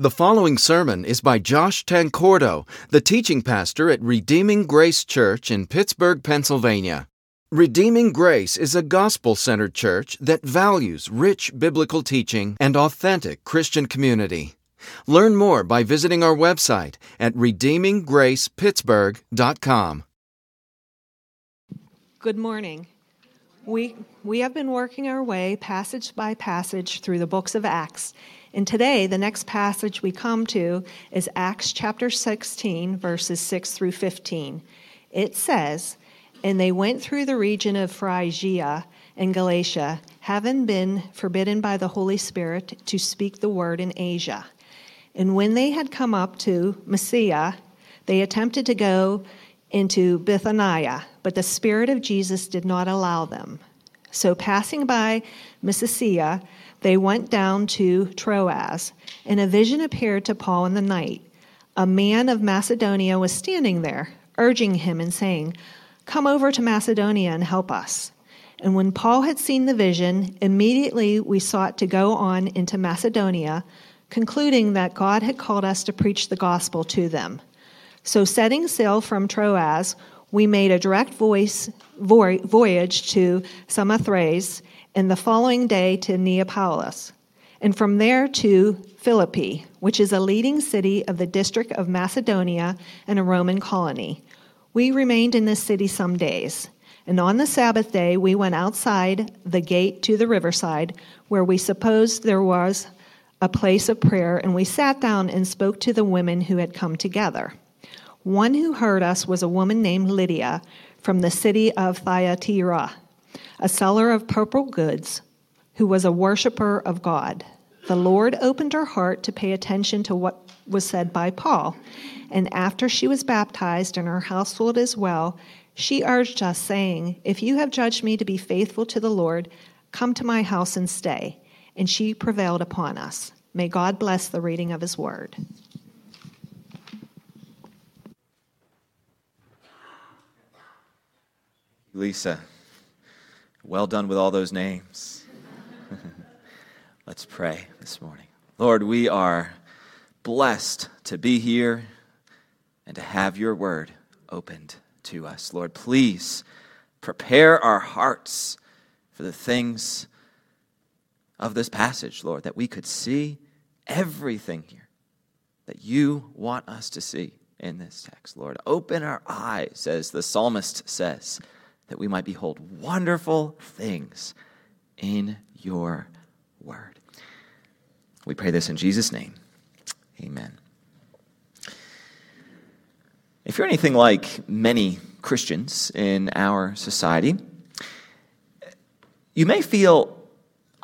The following sermon is by Josh Tancordo, the teaching pastor at Redeeming Grace Church in Pittsburgh, Pennsylvania. Redeeming Grace is a gospel centered church that values rich biblical teaching and authentic Christian community. Learn more by visiting our website at redeeminggracepittsburgh.com. Good morning. We, we have been working our way passage by passage through the books of Acts. And today, the next passage we come to is Acts chapter 16, verses 6 through 15. It says, And they went through the region of Phrygia and Galatia, having been forbidden by the Holy Spirit to speak the word in Asia. And when they had come up to Mysia, they attempted to go into Bithynia, but the Spirit of Jesus did not allow them. So, passing by Mysia, they went down to Troas, and a vision appeared to Paul in the night. A man of Macedonia was standing there, urging him and saying, Come over to Macedonia and help us. And when Paul had seen the vision, immediately we sought to go on into Macedonia, concluding that God had called us to preach the gospel to them. So, setting sail from Troas, we made a direct voice, voyage to Samothrace and the following day to Neapolis, and from there to Philippi, which is a leading city of the district of Macedonia and a Roman colony. We remained in this city some days. And on the Sabbath day, we went outside the gate to the riverside, where we supposed there was a place of prayer, and we sat down and spoke to the women who had come together. One who heard us was a woman named Lydia from the city of Thyatira a seller of purple goods, who was a worshiper of God. The Lord opened her heart to pay attention to what was said by Paul. And after she was baptized and her household as well, she urged us, saying, If you have judged me to be faithful to the Lord, come to my house and stay. And she prevailed upon us. May God bless the reading of his word. Lisa. Well done with all those names. Let's pray this morning. Lord, we are blessed to be here and to have your word opened to us. Lord, please prepare our hearts for the things of this passage, Lord, that we could see everything here that you want us to see in this text, Lord. Open our eyes, as the psalmist says that we might behold wonderful things in your word. We pray this in Jesus' name. Amen. If you're anything like many Christians in our society, you may feel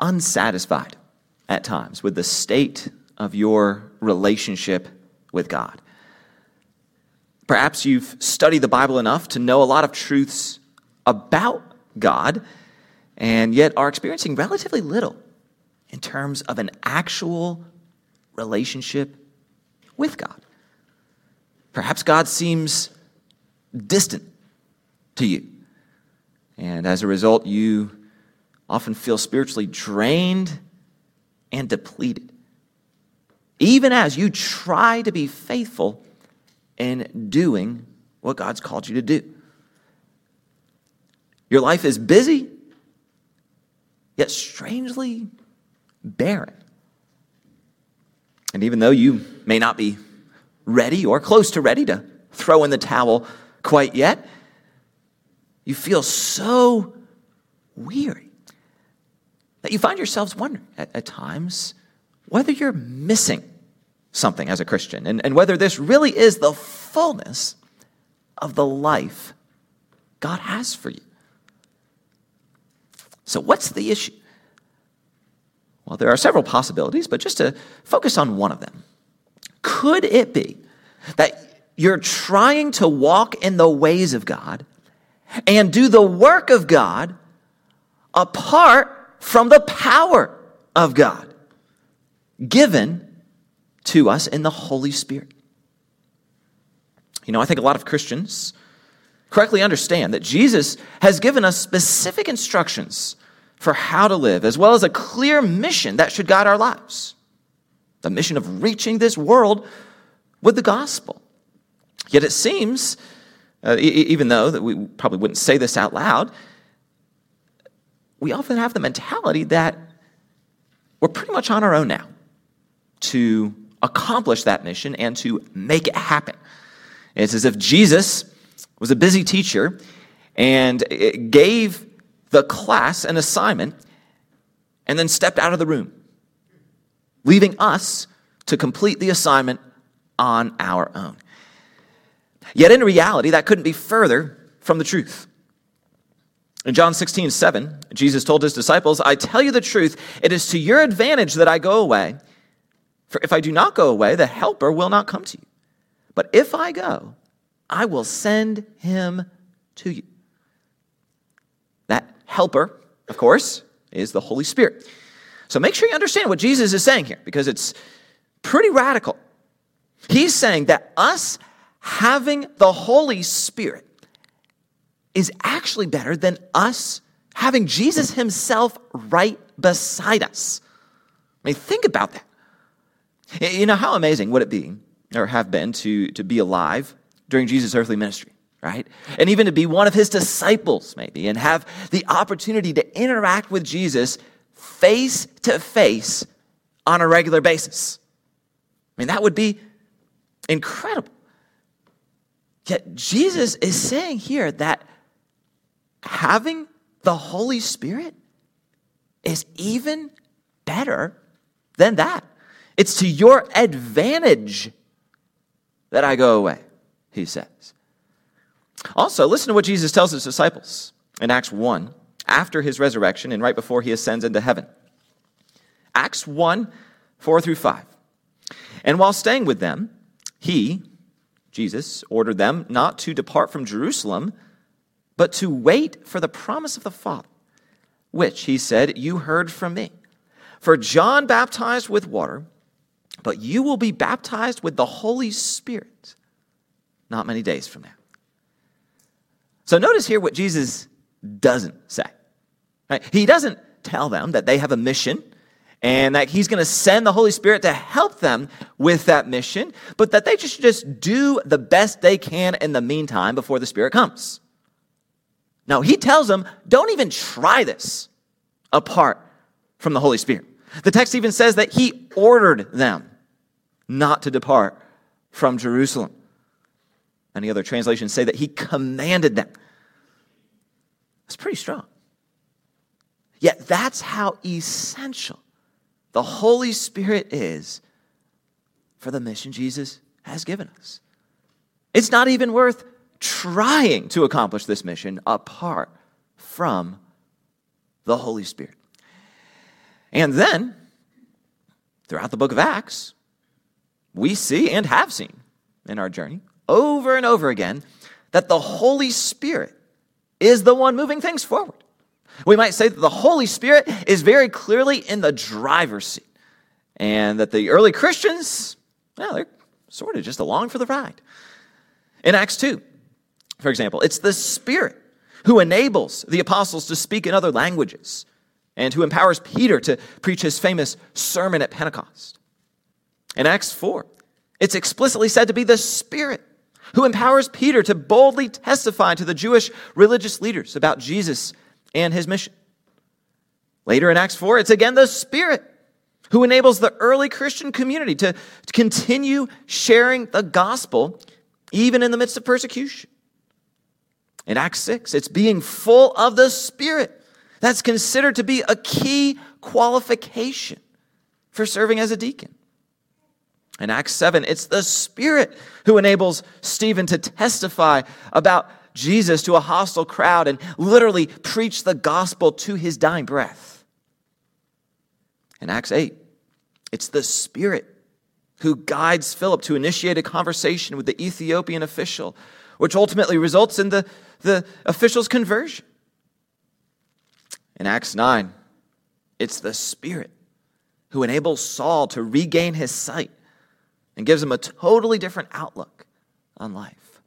unsatisfied at times with the state of your relationship with God. Perhaps you've studied the Bible enough to know a lot of truths about God and yet are experiencing relatively little in terms of an actual relationship with God. Perhaps God seems distant to you. And as a result, you often feel spiritually drained and depleted. Even as you try to be faithful in doing what God's called you to do. Your life is busy, yet strangely barren. And even though you may not be ready or close to ready to throw in the towel quite yet, you feel so weary that you find yourselves wondering at, at times whether you're missing something as a Christian and, and whether this really is the fullness of the life God has for you. So, what's the issue? Well, there are several possibilities, but just to focus on one of them. Could it be that you're trying to walk in the ways of God and do the work of God apart from the power of God given to us in the Holy Spirit? You know, I think a lot of Christians correctly understand that Jesus has given us specific instructions for how to live, as well as a clear mission that should guide our lives. the mission of reaching this world with the gospel. Yet it seems, uh, e- even though that we probably wouldn't say this out loud, we often have the mentality that we're pretty much on our own now to accomplish that mission and to make it happen. It's as if Jesus was a busy teacher and gave the class an assignment and then stepped out of the room, leaving us to complete the assignment on our own. Yet in reality, that couldn't be further from the truth. In John 16, 7, Jesus told his disciples, I tell you the truth, it is to your advantage that I go away. For if I do not go away, the Helper will not come to you. But if I go, I will send him to you. That Helper, of course, is the Holy Spirit. So make sure you understand what Jesus is saying here, because it's pretty radical. He's saying that us having the Holy Spirit is actually better than us having Jesus himself right beside us. I mean, think about that. You know, how amazing would it be, or have been, to, to be alive during Jesus' earthly ministry, right? And even to be one of his disciples, maybe, and have the opportunity to interact with Jesus face to face on a regular basis. I mean, that would be incredible. Yet Jesus is saying here that having the Holy Spirit is even better than that. It's to your advantage that I go away, he says. Also, listen to what Jesus tells his disciples in Acts 1 after his resurrection and right before he ascends into heaven. Acts 1 4 through 5. And while staying with them, he, Jesus, ordered them not to depart from Jerusalem but to wait for the promise of the Father, which, he said, you heard from me. For John baptized with water, but you will be baptized with the Holy Spirit not many days from now. So notice here what Jesus doesn't say. Right? He doesn't tell them that they have a mission and that he's going to send the Holy Spirit to help them with that mission, but that they just, just do the best they can in the meantime before the Spirit comes. Now, he tells them, don't even try this apart from the Holy Spirit. The text even says that he ordered them not to depart from Jerusalem. Many other translations say that he commanded them. That's pretty strong. Yet that's how essential the Holy Spirit is for the mission Jesus has given us. It's not even worth trying to accomplish this mission apart from the Holy Spirit. And then, throughout the book of Acts, we see and have seen in our journey over and over again that the Holy Spirit is the one moving things forward. We might say that the Holy Spirit is very clearly in the driver's seat, and that the early Christians, well, they're sort of just along for the ride. In Acts 2, for example. It's the Spirit who enables the apostles to speak in other languages and who empowers Peter to preach his famous sermon at Pentecost. In Acts 4, it's explicitly said to be the Spirit who empowers Peter to boldly testify to the Jewish religious leaders about Jesus and his mission. Later in Acts 4, it's again the Spirit who enables the early Christian community to, continue sharing the gospel even in the midst of persecution. In Acts 6, it's being full of the Spirit. That's considered to be a key qualification for serving as a deacon. In Acts 7, it's the Spirit who enables Stephen to testify about Jesus to a hostile crowd and literally preach the gospel to his dying breath. In Acts 8, it's the Spirit who guides Philip to initiate a conversation with the Ethiopian official, which ultimately results in the the official's conversion. In Acts 9, it's the Spirit who enables Saul to regain his sight and gives them a totally different outlook on life.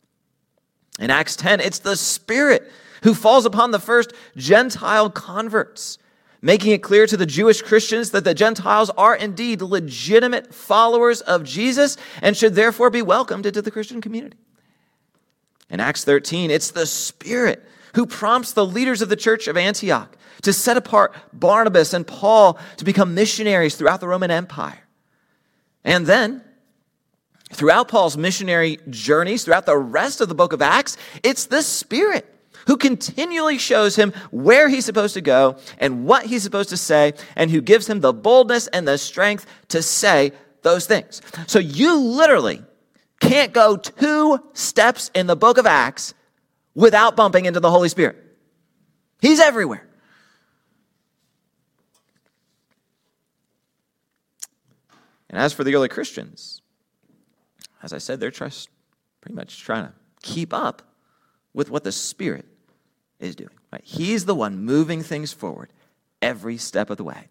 In Acts 10, it's the Spirit who falls upon the first Gentile converts, making it clear to the Jewish Christians that the Gentiles are indeed legitimate followers of Jesus and should therefore be welcomed into the Christian community. In Acts 13, it's the Spirit who prompts the leaders of the church of Antioch to set apart Barnabas and Paul to become missionaries throughout the Roman Empire. And then, throughout Paul's missionary journeys, throughout the rest of the book of Acts, it's the Spirit who continually shows him where he's supposed to go and what he's supposed to say, and who gives him the boldness and the strength to say those things. So you literally can't go two steps in the book of Acts without bumping into the Holy Spirit. He's everywhere. And as for the early Christians, as I said, they're just pretty much trying to keep up with what the Spirit is doing. Right? He's the one moving things forward every step of the way.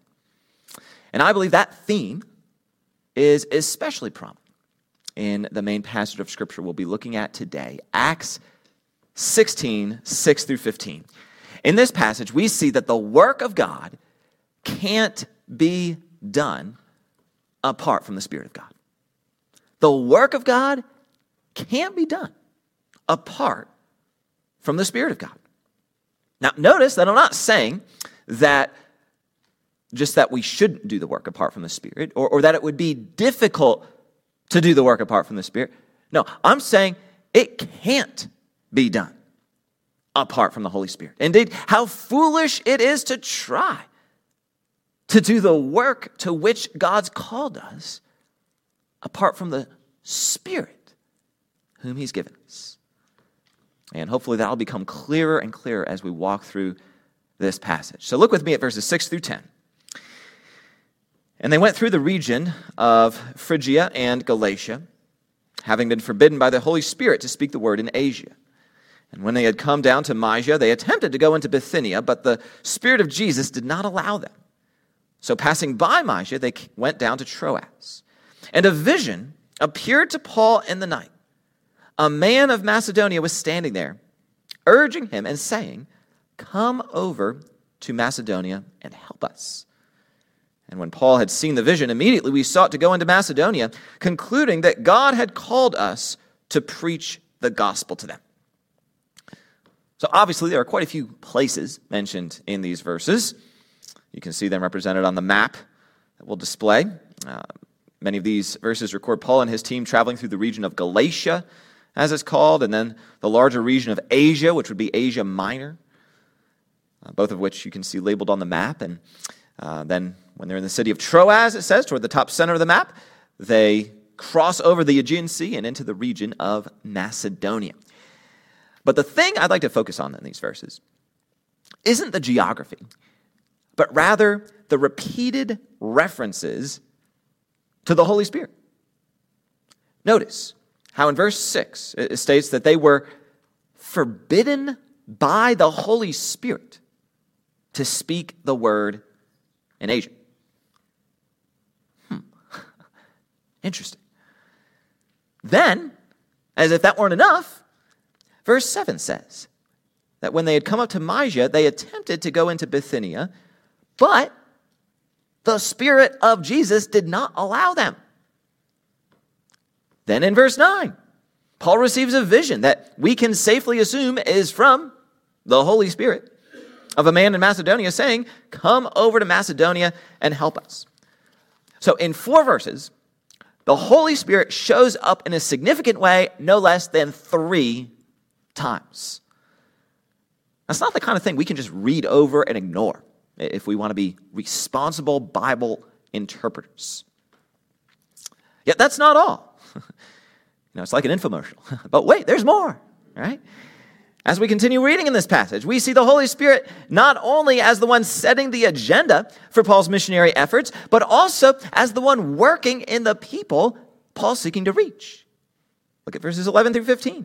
And I believe that theme is especially prominent in the main passage of Scripture we'll be looking at today, Acts 16, 6 through 15. In this passage, we see that the work of God can't be done apart from the Spirit of God. The work of God can't be done apart from the Spirit of God. Now, notice that I'm not saying that just that we shouldn't do the work apart from the Spirit or, or that it would be difficult to do the work apart from the Spirit. No, I'm saying it can't be done apart from the Holy Spirit. Indeed, how foolish it is to try to do the work to which God's called us apart from the Spirit whom He's given us. And hopefully that'll become clearer and clearer as we walk through this passage. So look with me at verses 6 through 10. And they went through the region of Phrygia and Galatia, having been forbidden by the Holy Spirit to speak the word in Asia. And when they had come down to Mysia, they attempted to go into Bithynia, but the Spirit of Jesus did not allow them. So passing by Mysia, they went down to Troas. And a vision appeared to Paul in the night. A man of Macedonia was standing there, urging him and saying, Come over to Macedonia and help us. And when Paul had seen the vision, immediately we sought to go into Macedonia, concluding that God had called us to preach the gospel to them. So obviously, there are quite a few places mentioned in these verses. You can see them represented on the map that we'll display. Uh, many of these verses record Paul and his team traveling through the region of Galatia, as it's called, and then the larger region of Asia, which would be Asia Minor, uh, both of which you can see labeled on the map. And uh, then when they're in the city of Troas, it says, toward the top center of the map, they cross over the Aegean Sea and into the region of Macedonia. But the thing I'd like to focus on in these verses isn't the geography, but rather the repeated references to the Holy Spirit. Notice how in verse 6 it states that they were forbidden by the Holy Spirit to speak the word in Asia. Hmm. Interesting. Then, as if that weren't enough, verse 7 says that when they had come up to Mysia, they attempted to go into Bithynia, but the Spirit of Jesus did not allow them. Then in verse 9, Paul receives a vision that we can safely assume is from the Holy Spirit of a man in Macedonia saying, Come over to Macedonia and help us. So in four verses, the Holy Spirit shows up in a significant way no less than three times. That's not the kind of thing we can just read over and ignore if we want to be responsible Bible interpreters. Yet that's not all. you know, it's like an infomercial. but wait, there's more, right? As we continue reading in this passage, we see the Holy Spirit not only as the one setting the agenda for Paul's missionary efforts, but also as the one working in the people Paul's seeking to reach. Look at verses 11 through 15.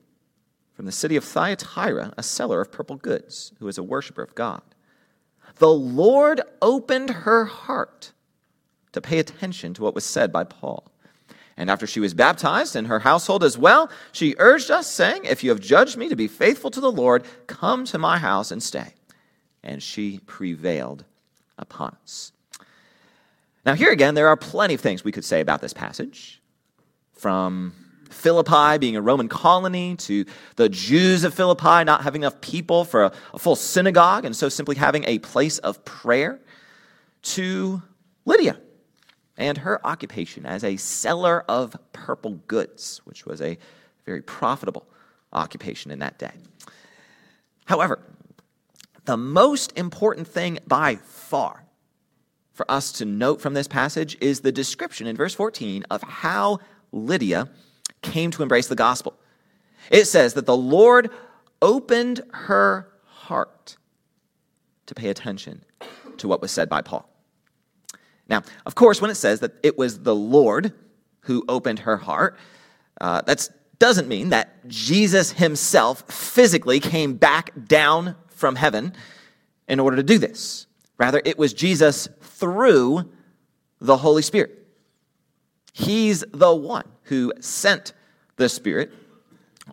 from the city of Thyatira, a seller of purple goods, who was a worshiper of God. The Lord opened her heart to pay attention to what was said by Paul. And after she was baptized and her household as well, she urged us, saying, If you have judged me to be faithful to the Lord, come to my house and stay. And she prevailed upon us. Now, here again, there are plenty of things we could say about this passage. From Philippi being a Roman colony to the Jews of Philippi not having enough people for a, a full synagogue and so simply having a place of prayer to Lydia and her occupation as a seller of purple goods, which was a very profitable occupation in that day. However, the most important thing by far for us to note from this passage is the description in verse 14 of how Lydia came to embrace the gospel. It says that the Lord opened her heart to pay attention to what was said by Paul. Now, of course, when it says that it was the Lord who opened her heart, uh, that doesn't mean that Jesus himself physically came back down from heaven in order to do this. Rather, it was Jesus through the Holy Spirit. He's the one who sent the Spirit.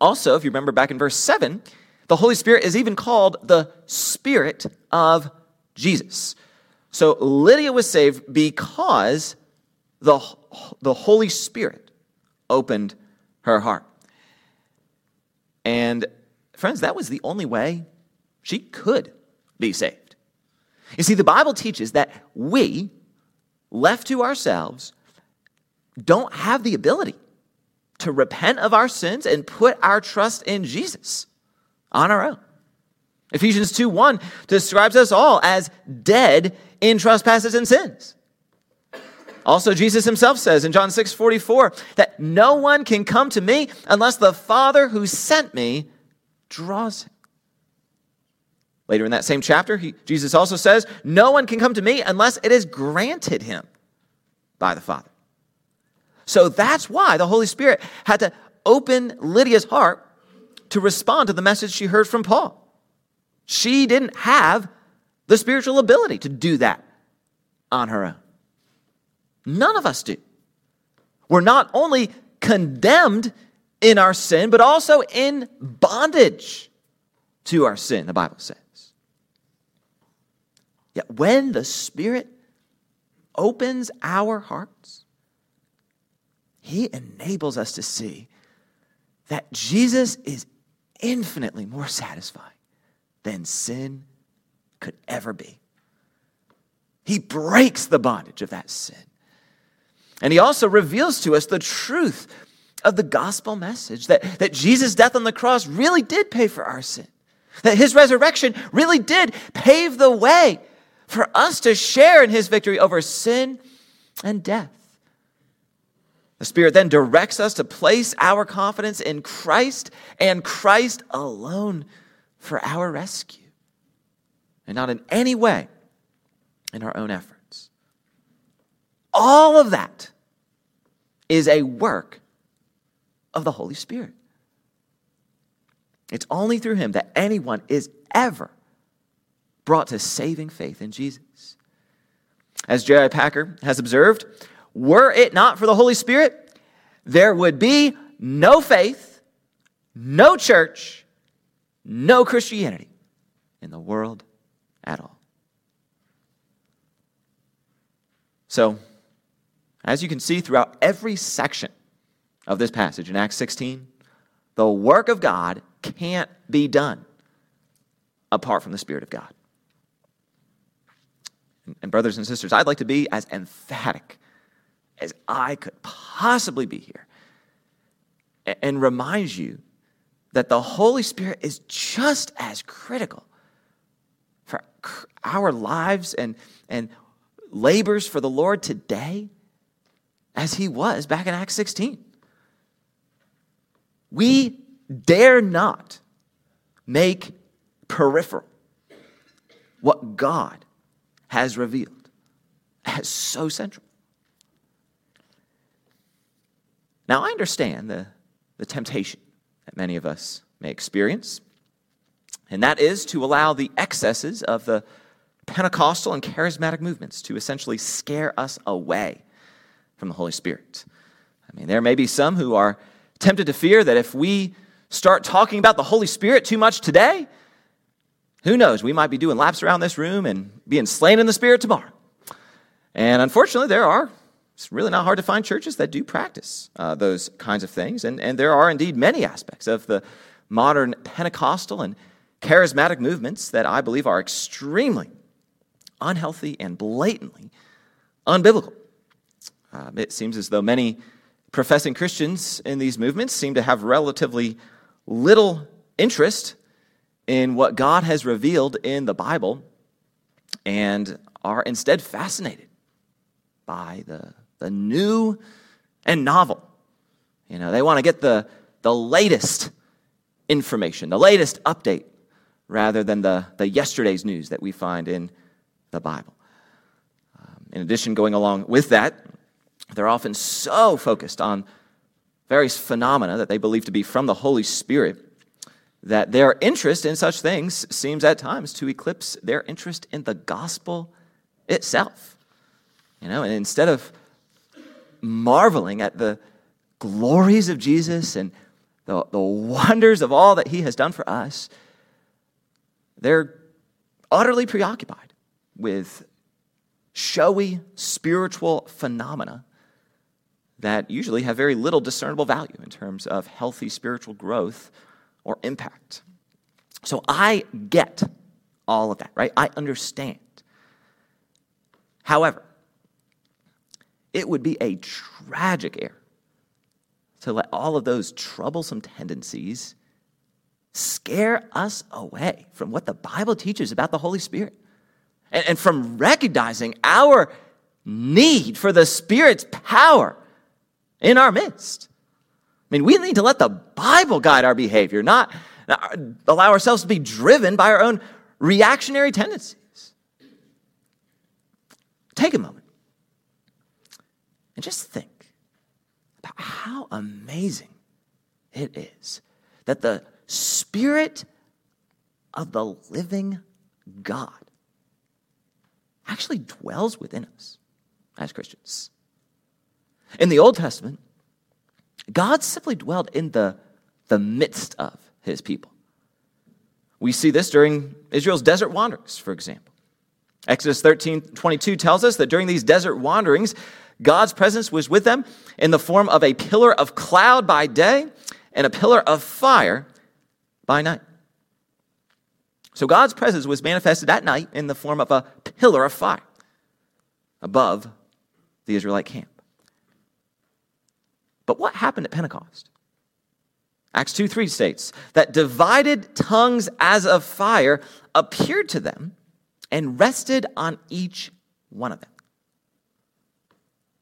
Also, if you remember back in verse 7, the Holy Spirit is even called the Spirit of Jesus. So Lydia was saved because the, the Holy Spirit opened her heart. And friends, that was the only way she could be saved. You see, the Bible teaches that we, left to ourselves, don't have the ability to repent of our sins and put our trust in Jesus on our own. Ephesians 2 1 describes us all as dead in trespasses and sins. Also, Jesus himself says in John 6 44 that no one can come to me unless the Father who sent me draws him. Later in that same chapter, he, Jesus also says, No one can come to me unless it is granted him by the Father. So that's why the Holy Spirit had to open Lydia's heart to respond to the message she heard from Paul. She didn't have the spiritual ability to do that on her own. None of us do. We're not only condemned in our sin, but also in bondage to our sin, the Bible says. Yet when the Spirit opens our hearts, He enables us to see that Jesus is infinitely more satisfying than sin could ever be. He breaks the bondage of that sin. And he also reveals to us the truth of the gospel message that, that Jesus' death on the cross really did pay for our sin, that his resurrection really did pave the way for us to share in his victory over sin and death. The Spirit then directs us to place our confidence in Christ and Christ alone for our rescue, and not in any way in our own efforts. All of that is a work of the Holy Spirit. It's only through Him that anyone is ever brought to saving faith in Jesus. As J.I. Packer has observed, were it not for the Holy Spirit, there would be no faith, no church, no Christianity in the world at all. So, as you can see throughout every section of this passage in Acts 16, the work of God can't be done apart from the Spirit of God. And, brothers and sisters, I'd like to be as emphatic as I could possibly be here and reminds you that the Holy Spirit is just as critical for our lives and, and labors for the Lord today as he was back in Acts 16. We dare not make peripheral what God has revealed as so central. Now, I understand the, the temptation that many of us may experience, and that is to allow the excesses of the Pentecostal and charismatic movements to essentially scare us away from the Holy Spirit. I mean, there may be some who are tempted to fear that if we start talking about the Holy Spirit too much today, who knows, we might be doing laps around this room and being slain in the Spirit tomorrow. And unfortunately, there are, it's really not hard to find churches that do practice uh, those kinds of things. And, and there are indeed many aspects of the modern Pentecostal and charismatic movements that I believe are extremely unhealthy and blatantly unbiblical. Um, it seems as though many professing Christians in these movements seem to have relatively little interest in what God has revealed in the Bible and are instead fascinated by the, the new and novel. You know, they want to get the, the latest information, the latest update, rather than the, the yesterday's news that we find in the Bible. Um, in addition, going along with that, they're often so focused on various phenomena that they believe to be from the Holy Spirit that their interest in such things seems at times to eclipse their interest in the gospel itself. You know, and instead of marveling at the glories of Jesus and the, the wonders of all that he has done for us, they're utterly preoccupied with showy spiritual phenomena that usually have very little discernible value in terms of healthy spiritual growth or impact. So I get all of that, right? I understand. However, it would be a tragic error to let all of those troublesome tendencies scare us away from what the Bible teaches about the Holy Spirit and, and from recognizing our need for the Spirit's power in our midst. I mean, we need to let the Bible guide our behavior, not allow ourselves to be driven by our own reactionary tendencies. Take a moment and just think about how amazing it is that the Spirit of the living God actually dwells within us as Christians. In the Old Testament, God simply dwelled in the, the midst of his people. We see this during Israel's desert wanderings, for example. Exodus 13 22 tells us that during these desert wanderings, God's presence was with them in the form of a pillar of cloud by day and a pillar of fire by night. So God's presence was manifested at night in the form of a pillar of fire above the Israelite camp. But what happened at Pentecost? Acts 2 3 states that divided tongues as of fire appeared to them and rested on each one of them.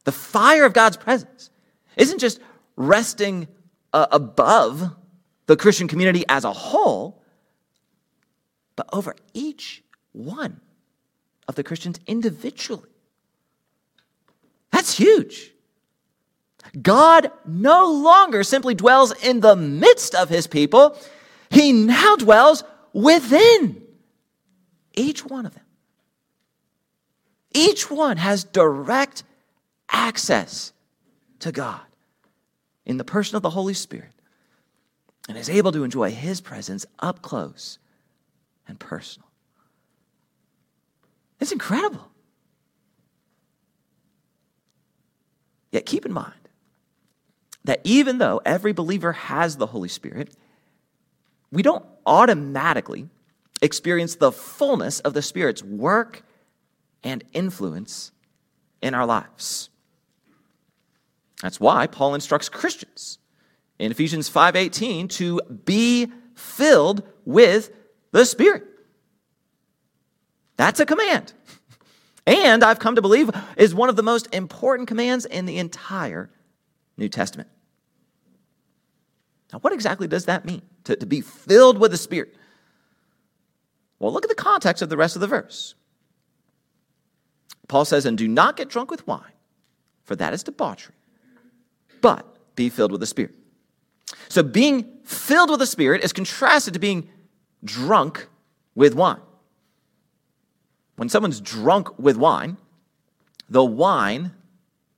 The fire of God's presence isn't just resting uh, above the Christian community as a whole, but over each one of the Christians individually. That's huge. God no longer simply dwells in the midst of his people, he now dwells within each one of them. Each one has direct access to God in the person of the Holy Spirit and is able to enjoy his presence up close and personal. It's incredible. Yet keep in mind that even though every believer has the Holy Spirit, we don't automatically experience the fullness of the Spirit's work and influence in our lives. That's why Paul instructs Christians in Ephesians 5:18 to be filled with the Spirit. That's a command. And I've come to believe is one of the most important commands in the entire New Testament. Now, what exactly does that mean? To, to be filled with the Spirit? Well, look at the context of the rest of the verse. Paul says, And do not get drunk with wine, for that is debauchery, but be filled with the Spirit. So being filled with the Spirit is contrasted to being drunk with wine. When someone's drunk with wine, the wine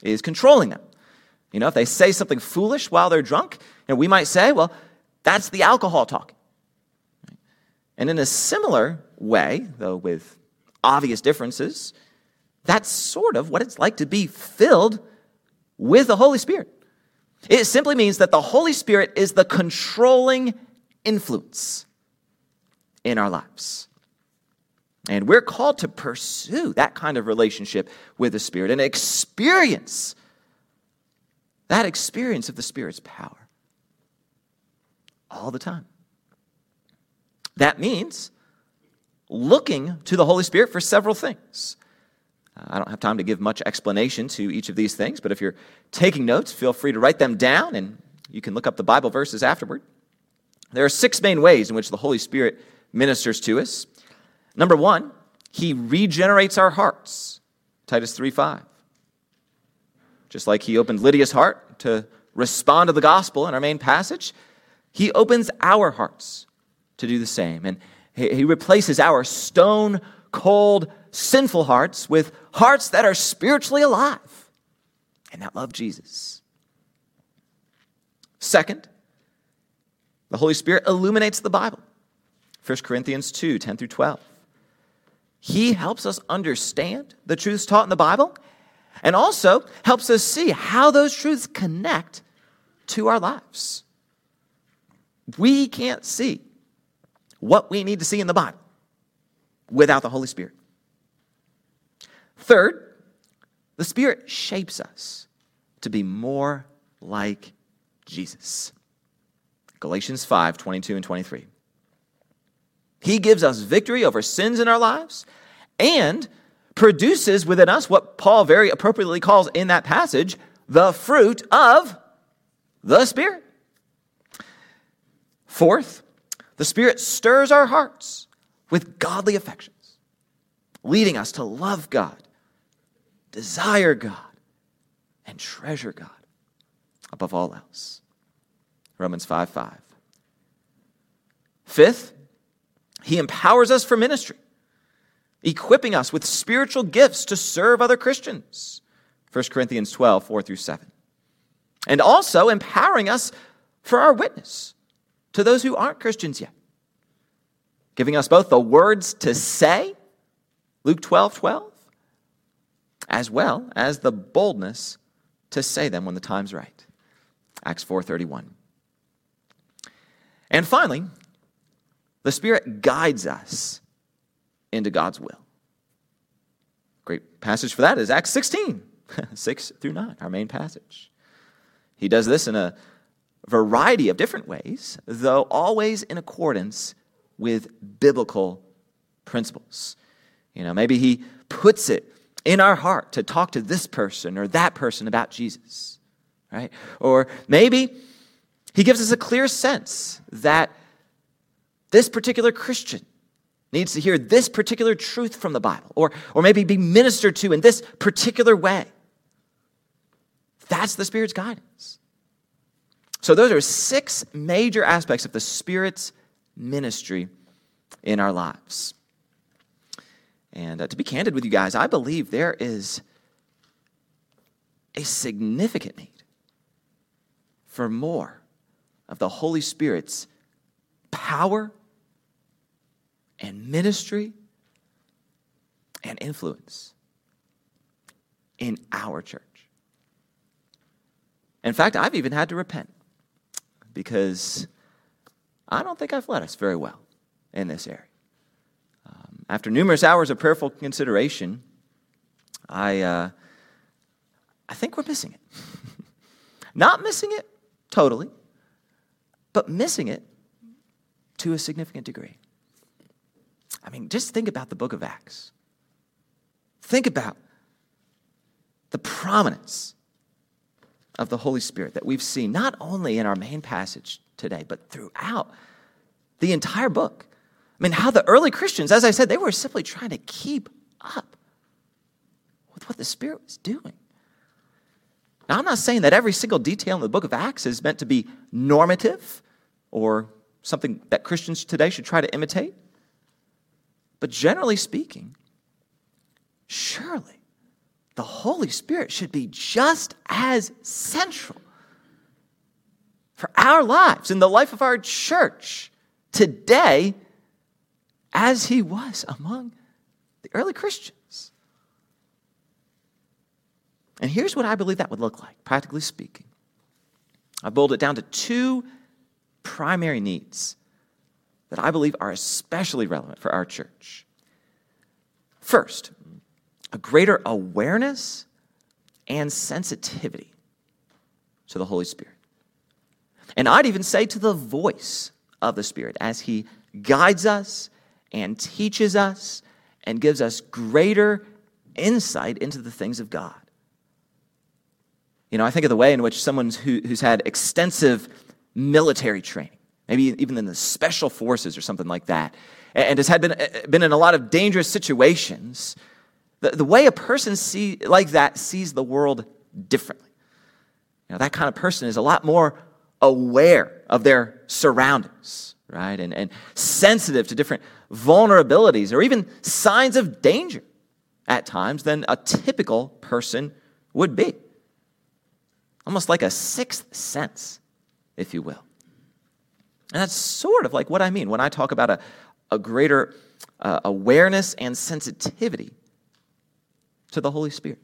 is controlling them. You know, if they say something foolish while they're drunk, you know, we might say, well, that's the alcohol talking. And in a similar way, though with obvious differences, that's sort of what it's like to be filled with the Holy Spirit. It simply means that the Holy Spirit is the controlling influence in our lives. And we're called to pursue that kind of relationship with the Spirit and experience that experience of the Spirit's power all the time. That means looking to the Holy Spirit for several things. I don't have time to give much explanation to each of these things, but if you're taking notes, feel free to write them down and you can look up the Bible verses afterward. There are six main ways in which the Holy Spirit ministers to us. Number one, he regenerates our hearts. Titus 3 5. Just like he opened Lydia's heart to respond to the gospel in our main passage, he opens our hearts to do the same. And he replaces our stone cold, sinful hearts with hearts that are spiritually alive and that love Jesus. Second, the Holy Spirit illuminates the Bible. 1 Corinthians 2 10 through 12. He helps us understand the truths taught in the Bible and also helps us see how those truths connect to our lives. We can't see what we need to see in the Bible without the Holy Spirit. Third, the Spirit shapes us to be more like Jesus. Galatians 5 22 and 23. He gives us victory over sins in our lives and produces within us what Paul very appropriately calls in that passage the fruit of the Spirit. Fourth, the Spirit stirs our hearts with godly affections, leading us to love God, desire God, and treasure God above all else. Romans 5 5. Fifth, he empowers us for ministry, equipping us with spiritual gifts to serve other Christians. 1 Corinthians 12 4 through 7. And also empowering us for our witness to those who aren't Christians yet giving us both the words to say, Luke 12 12, as well as the boldness to say them when the time's right. Acts 4:31. And finally, the Spirit guides us into God's will. Great passage for that is Acts 16, 6 through 9, our main passage. He does this in a variety of different ways, though always in accordance with biblical principles. You know, maybe he puts it in our heart to talk to this person or that person about Jesus, right? Or maybe he gives us a clear sense that this particular Christian needs to hear this particular truth from the Bible, or, or maybe be ministered to in this particular way. That's the Spirit's guidance. So, those are six major aspects of the Spirit's ministry in our lives. And uh, to be candid with you guys, I believe there is a significant need for more of the Holy Spirit's power and ministry and influence in our church. In fact, I've even had to repent because I don't think I've led us very well in this area. After numerous hours of prayerful consideration, I, uh, I think we're missing it. Not missing it totally, but missing it to a significant degree. I mean, just think about the book of Acts. Think about the prominence of the Holy Spirit that we've seen not only in our main passage today, but throughout the entire book. I mean, how the early Christians, as I said, they were simply trying to keep up with what the Spirit was doing. Now, I'm not saying that every single detail in the book of Acts is meant to be normative or something that Christians today should try to imitate. But generally speaking, surely the Holy Spirit should be just as central for our lives in the life of our church today as he was among the early Christians. And here's what I believe that would look like, practically speaking. I boiled it down to two primary needs that I believe are especially relevant for our church. First, a greater awareness and sensitivity to the Holy Spirit. And I'd even say to the voice of the Spirit as He guides us and teaches us and gives us greater insight into the things of God. You know, I think of the way in which someone who, who's had extensive military training, maybe even in the special forces or something like that, and has had been, been in a lot of dangerous situations, the, the way a person see, like that sees the world differently. You know, that kind of person is a lot more aware of their surroundings, right? And, and sensitive to different vulnerabilities or even signs of danger at times than a typical person would be. Almost like a sixth sense, if you will. And that's sort of like what I mean when I talk about a, a greater uh, awareness and sensitivity to the Holy Spirit.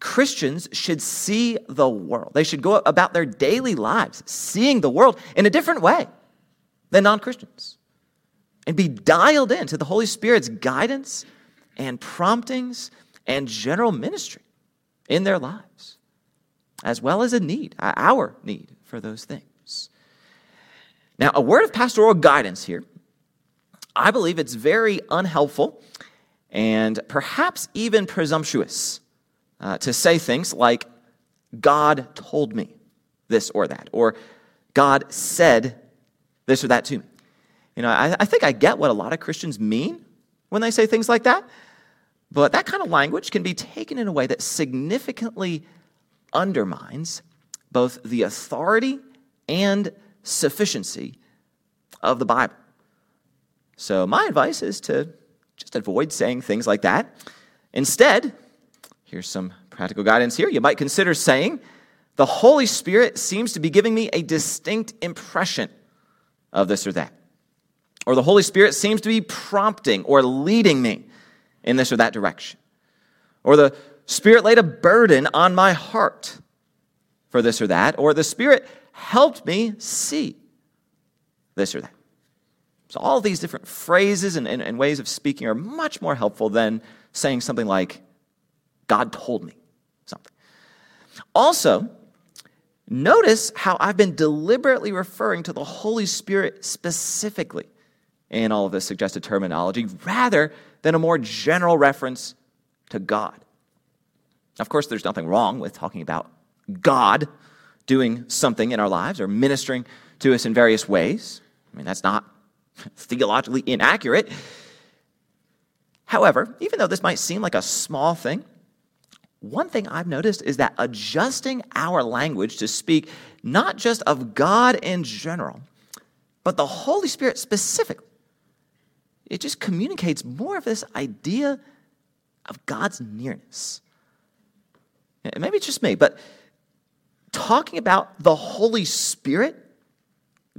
Christians should see the world. They should go about their daily lives seeing the world in a different way than non Christians and be dialed into the Holy Spirit's guidance and promptings and general ministry in their lives, as well as a need, our need for those things. Now, a word of pastoral guidance here. I believe it's very unhelpful and perhaps even presumptuous uh, to say things like, God told me this or that, or God said this or that to me. You know, I, I think I get what a lot of Christians mean when they say things like that, but that kind of language can be taken in a way that significantly undermines both the authority and sufficiency of the Bible. So, my advice is to just avoid saying things like that. Instead, here's some practical guidance here. You might consider saying, The Holy Spirit seems to be giving me a distinct impression of this or that. Or the Holy Spirit seems to be prompting or leading me in this or that direction. Or the Spirit laid a burden on my heart for this or that. Or the Spirit helped me see this or that. So, all these different phrases and, and, and, ways of speaking are much more helpful than saying something like, God told me something. Also, notice how I've been deliberately referring to the Holy Spirit specifically in all of this suggested terminology rather than a more general reference to God. Of course, there's nothing wrong with talking about God doing something in our lives or ministering to us in various ways. I mean, that's not theologically inaccurate. However, even though this might seem like a small thing, one thing I've noticed is that adjusting our language to speak not just of God in general, but the Holy Spirit specifically, it just communicates more of this idea of God's nearness. Maybe it's just me, but talking about the Holy Spirit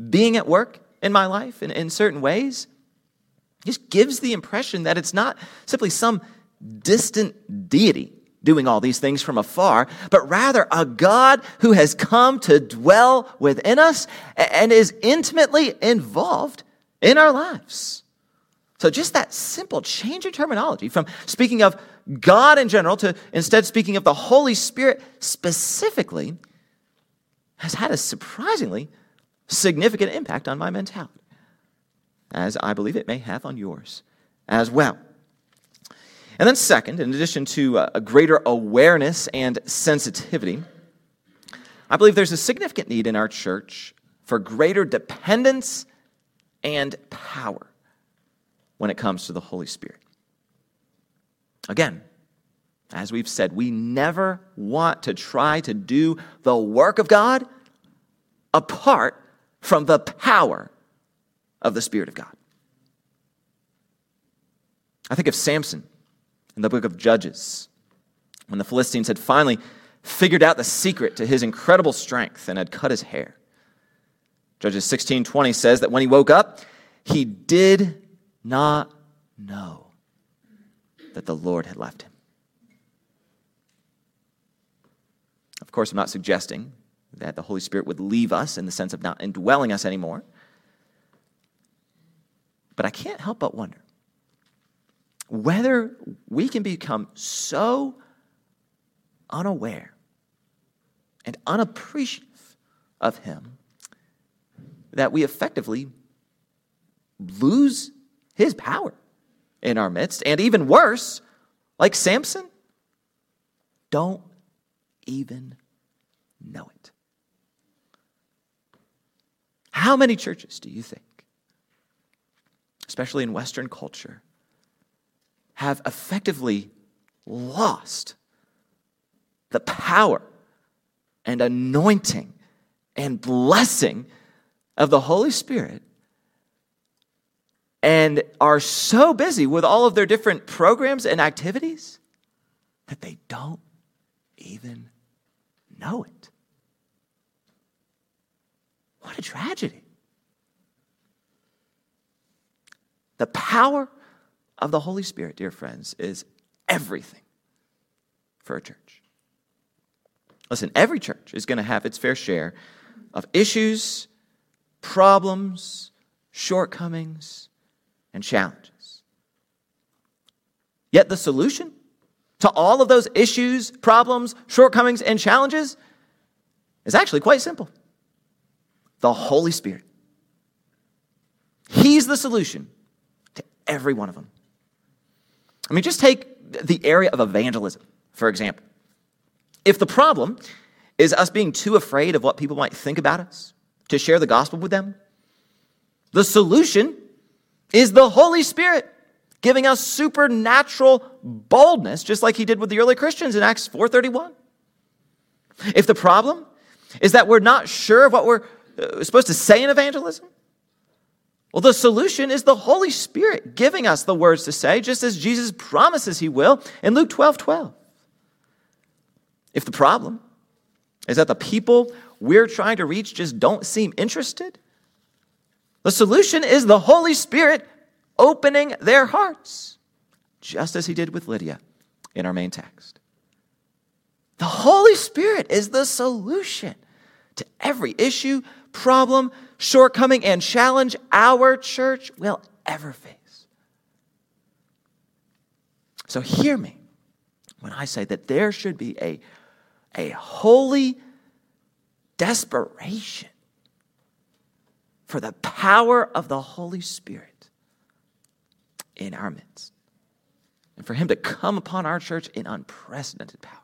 being at work in my life in, in certain ways just gives the impression that it's not simply some distant deity doing all these things from afar, but rather a God who has come to dwell within us and is intimately involved in our lives. So, just that simple change of terminology from speaking of God in general to instead speaking of the Holy Spirit specifically has had a surprisingly significant impact on my mentality, as I believe it may have on yours as well. And then, second, in addition to uh, a greater awareness and sensitivity, I believe there's a significant need in our church for greater dependence and power when it comes to the Holy Spirit. Again, as we've said, we never want to try to do the work of God apart from the power of the Spirit of God. I think of Samson in the book of Judges, when the Philistines had finally figured out the secret to his incredible strength and had cut his hair. Judges 16:20 says that when he woke up, he did not know that the Lord had left him. Of course, I'm not suggesting that the Holy Spirit would leave us in the sense of not indwelling us anymore. But I can't help but wonder whether we can become so unaware and unappreciative of Him that we effectively lose His power in our midst. And even worse, like Samson, don't even know it. How many churches do you think, especially in Western culture, have effectively lost the power and anointing and blessing of the Holy Spirit and are so busy with all of their different programs and activities that they don't even know it. What a tragedy. The power of the Holy Spirit, dear friends, is everything for a church. Listen, every church is going to have its fair share of issues, problems, shortcomings, and challenges. Yet the solution to all of those issues, problems, shortcomings, and challenges is actually quite simple the Holy Spirit. He's the solution to every one of them. I mean, just take the area of evangelism, for example. If the problem is us being too afraid of what people might think about us to share the gospel with them, the solution is the Holy Spirit giving us supernatural boldness, just like he did with the early Christians in Acts 4:31. If the problem is that we're not sure of what we're uh, supposed to say in evangelism, well, the solution is the Holy Spirit giving us the words to say, just as Jesus promises he will in Luke 12 12. If the problem is that the people we're trying to reach just don't seem interested, the solution is the Holy Spirit opening their hearts, just as he did with Lydia in our main text. The Holy Spirit is the solution to every issue, problem, shortcoming, and challenge our church will ever face. So hear me when I say that there should be a, a holy desperation for the power of the Holy Spirit in our midst. And for him to come upon our church in unprecedented power.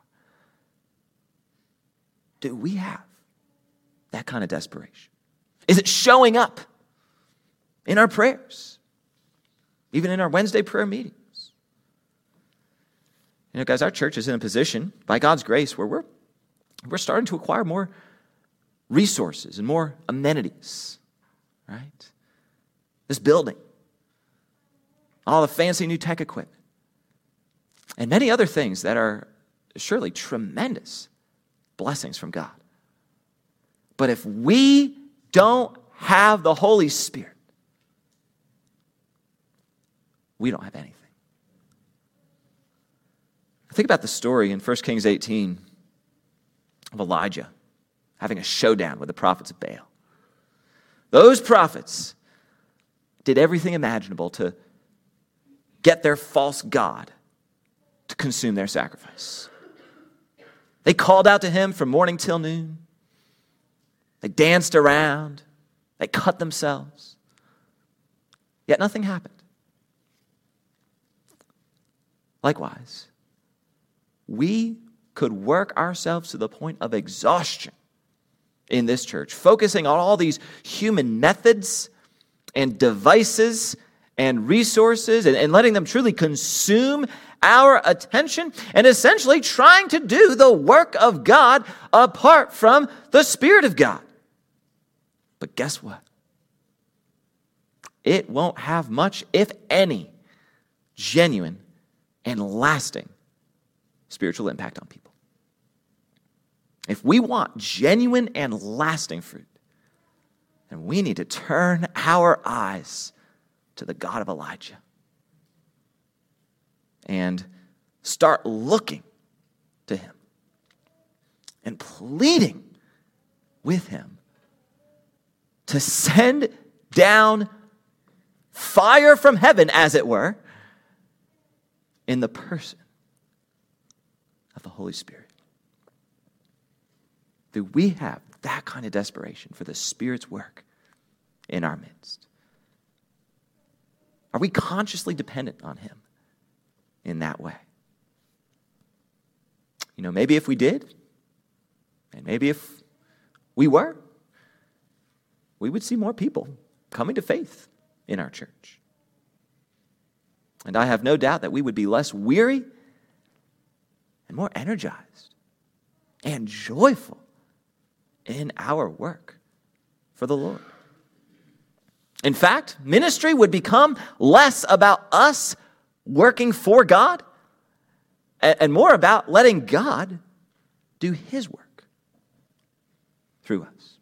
Do we have that kind of desperation? Is it showing up in our prayers, even in our Wednesday prayer meetings? You know, guys, our church is in a position, by God's grace, where we're, we're starting to acquire more resources and more amenities, right? This building all the fancy new tech equipment, and many other things that are surely tremendous blessings from God. But if we don't have the Holy Spirit, we don't have anything. Think about the story in 1 Kings 18 of Elijah having a showdown with the prophets of Baal. Those prophets did everything imaginable to get their false God to consume their sacrifice. They called out to him from morning till noon. They danced around. They cut themselves. Yet nothing happened. Likewise, we could work ourselves to the point of exhaustion in this church, focusing on all these human methods and devices and resources and, and letting them truly consume our attention and essentially trying to do the work of God apart from the Spirit of God. But guess what? It won't have much, if any, genuine and lasting spiritual impact on people. If we want genuine and lasting fruit, then we need to turn our eyes to the God of Elijah and start looking to him and pleading with him to send down fire from heaven, as it were, in the person of the Holy Spirit. Do we have that kind of desperation for the Spirit's work in our midst? Are we consciously dependent on Him in that way? You know, maybe if we did, and maybe if we were, we would see more people coming to faith in our church. And I have no doubt that we would be less weary and more energized and joyful in our work for the Lord. In fact, ministry would become less about us working for God and more about letting God do His work through us.